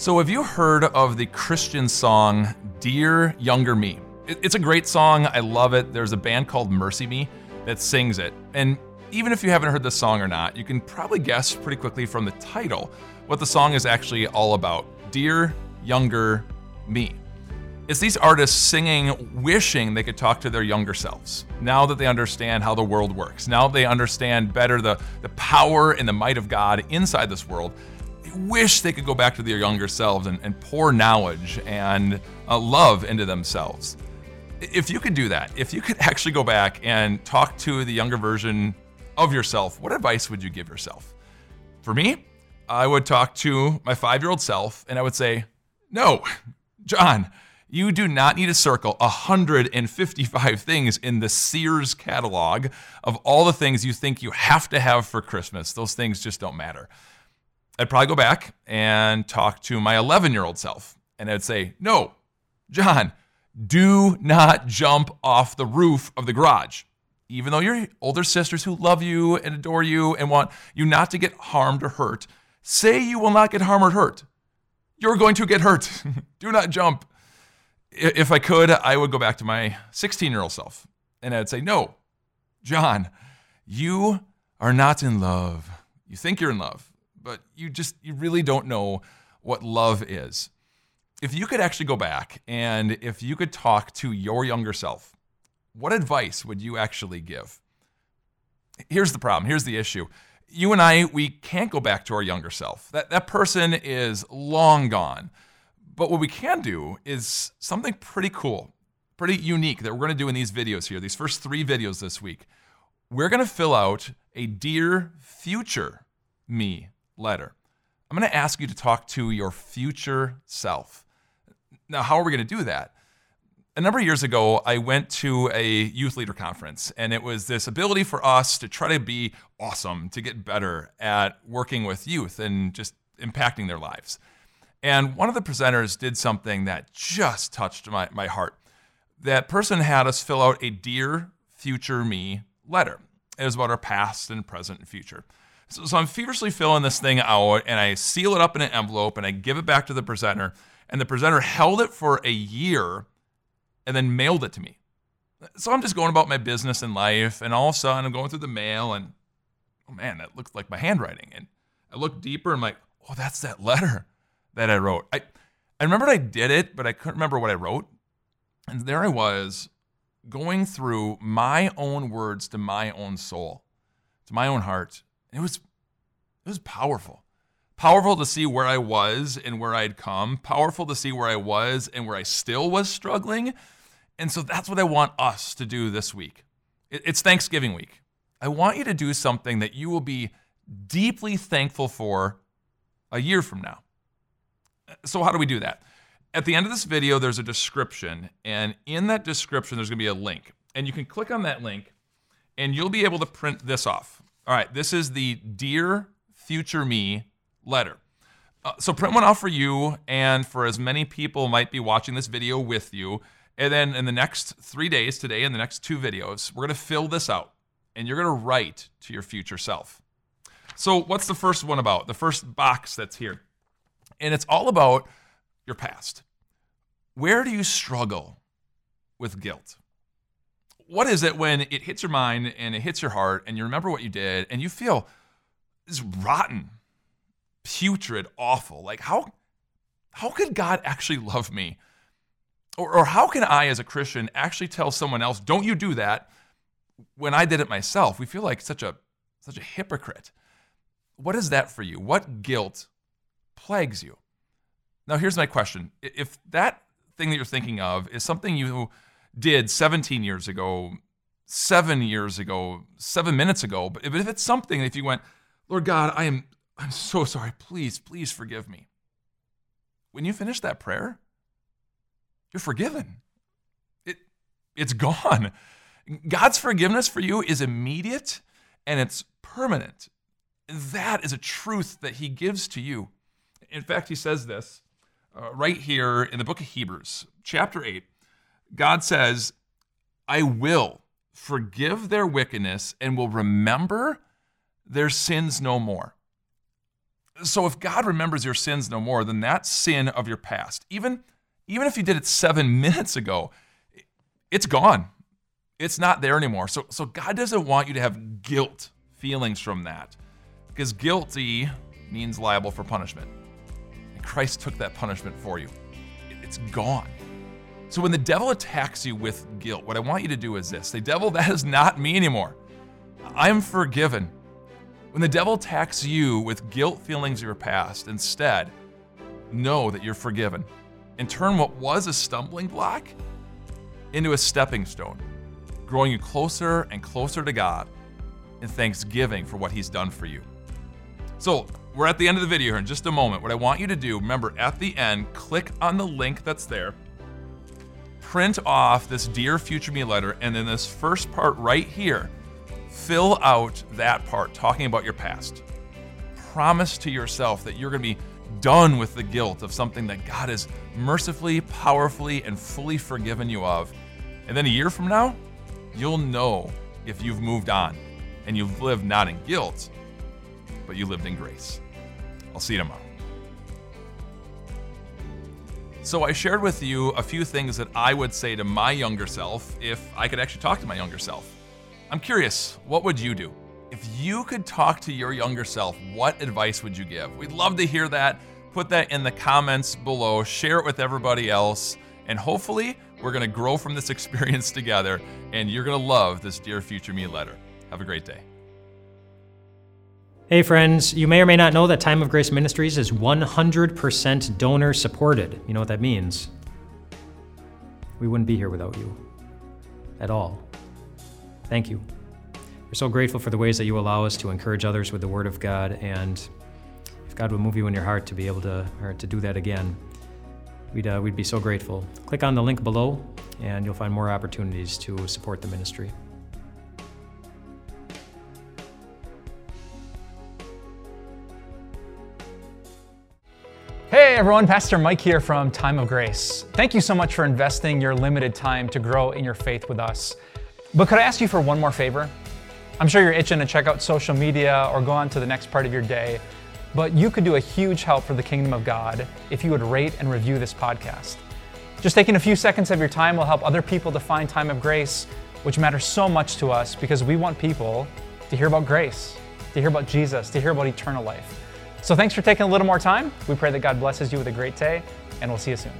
So, have you heard of the Christian song Dear Younger Me? It's a great song. I love it. There's a band called MercyMe that sings it. And even if you haven't heard the song or not, you can probably guess pretty quickly from the title what the song is actually all about Dear Younger Me. It's these artists singing, wishing they could talk to their younger selves. Now that they understand how the world works, now they understand better the, the power and the might of God inside this world, wish they could go back to their younger selves and, and pour knowledge and uh, love into themselves. If you could do that, if you could actually go back and talk to the younger version of yourself, what advice would you give yourself? For me, I would talk to my five year old self and I would say, No, John, you do not need to circle 155 things in the Sears catalog of all the things you think you have to have for Christmas. Those things just don't matter. I'd probably go back and talk to my 11 year old self. And I'd say, No, John, do not jump off the roof of the garage. Even though your older sisters who love you and adore you and want you not to get harmed or hurt, say you will not get harmed or hurt. You're going to get hurt. do not jump. If I could, I would go back to my 16 year old self and I'd say, No, John, you are not in love. You think you're in love but you just you really don't know what love is. If you could actually go back and if you could talk to your younger self, what advice would you actually give? Here's the problem. Here's the issue. You and I, we can't go back to our younger self. That, that person is long gone. But what we can do is something pretty cool, pretty unique that we're going to do in these videos here, these first three videos this week. We're going to fill out a Dear Future Me letter. I'm going to ask you to talk to your future self. Now, how are we going to do that? A number of years ago, I went to a youth leader conference, and it was this ability for us to try to be awesome, to get better at working with youth and just impacting their lives. And one of the presenters did something that just touched my, my heart. That person had us fill out a Dear Future Me letter. It was about our past and present and future. So, so I'm feverishly filling this thing out and I seal it up in an envelope and I give it back to the presenter. And the presenter held it for a year and then mailed it to me. So I'm just going about my business in life, and all of a sudden I'm going through the mail, and oh man, that looks like my handwriting. And I look deeper, and I'm like, oh, that's that letter that I wrote. I, I remembered I did it, but I couldn't remember what I wrote. And there I was going through my own words to my own soul, to my own heart, it was it was powerful. Powerful to see where I was and where I'd come, powerful to see where I was and where I still was struggling. And so that's what I want us to do this week. It's Thanksgiving week. I want you to do something that you will be deeply thankful for a year from now. So, how do we do that? At the end of this video, there's a description, and in that description, there's gonna be a link. And you can click on that link, and you'll be able to print this off. All right, this is the Dear Future Me letter. Uh, so print one out for you and for as many people might be watching this video with you. And then in the next three days, today and the next two videos, we're going to fill this out and you're going to write to your future self. So, what's the first one about? The first box that's here. And it's all about your past. Where do you struggle with guilt? What is it when it hits your mind and it hits your heart and you remember what you did and you feel this rotten, putrid, awful? Like how how could God actually love me? Or, or how can I, as a Christian, actually tell someone else, "Don't you do that?" When I did it myself, we feel like such a such a hypocrite. What is that for you? What guilt plagues you? Now, here's my question: If that thing that you're thinking of is something you did 17 years ago, seven years ago, seven minutes ago. But if it's something, if you went, Lord God, I am I'm so sorry. Please, please forgive me. When you finish that prayer, you're forgiven. It it's gone. God's forgiveness for you is immediate and it's permanent. That is a truth that he gives to you. In fact, he says this uh, right here in the book of Hebrews, chapter 8. God says, I will forgive their wickedness and will remember their sins no more. So if God remembers your sins no more, then that sin of your past, even, even if you did it seven minutes ago, it's gone. It's not there anymore. So, so God doesn't want you to have guilt feelings from that because guilty means liable for punishment. And Christ took that punishment for you. It's gone. So when the devil attacks you with guilt, what I want you to do is this say, Devil, that is not me anymore. I'm forgiven. When the devil attacks you with guilt feelings of your past, instead, know that you're forgiven and turn what was a stumbling block into a stepping stone, growing you closer and closer to God in thanksgiving for what He's done for you. So, we're at the end of the video here in just a moment. What I want you to do, remember at the end, click on the link that's there, print off this Dear Future Me letter, and then this first part right here fill out that part talking about your past. Promise to yourself that you're going to be done with the guilt of something that God has mercifully, powerfully, and fully forgiven you of. And then a year from now, you'll know if you've moved on and you've lived not in guilt, but you lived in grace. I'll see you tomorrow. So, I shared with you a few things that I would say to my younger self if I could actually talk to my younger self. I'm curious, what would you do? If you could talk to your younger self, what advice would you give? We'd love to hear that. Put that in the comments below, share it with everybody else, and hopefully, we're gonna grow from this experience together, and you're gonna love this Dear Future Me letter. Have a great day. Hey, friends, you may or may not know that Time of Grace Ministries is 100% donor supported. You know what that means? We wouldn't be here without you at all. Thank you. We're so grateful for the ways that you allow us to encourage others with the Word of God, and if God would move you in your heart to be able to, or to do that again, we'd, uh, we'd be so grateful. Click on the link below, and you'll find more opportunities to support the ministry. Hey everyone, Pastor Mike here from Time of Grace. Thank you so much for investing your limited time to grow in your faith with us. But could I ask you for one more favor? I'm sure you're itching to check out social media or go on to the next part of your day, but you could do a huge help for the kingdom of God if you would rate and review this podcast. Just taking a few seconds of your time will help other people to find time of grace, which matters so much to us because we want people to hear about grace, to hear about Jesus, to hear about eternal life. So thanks for taking a little more time. We pray that God blesses you with a great day, and we'll see you soon.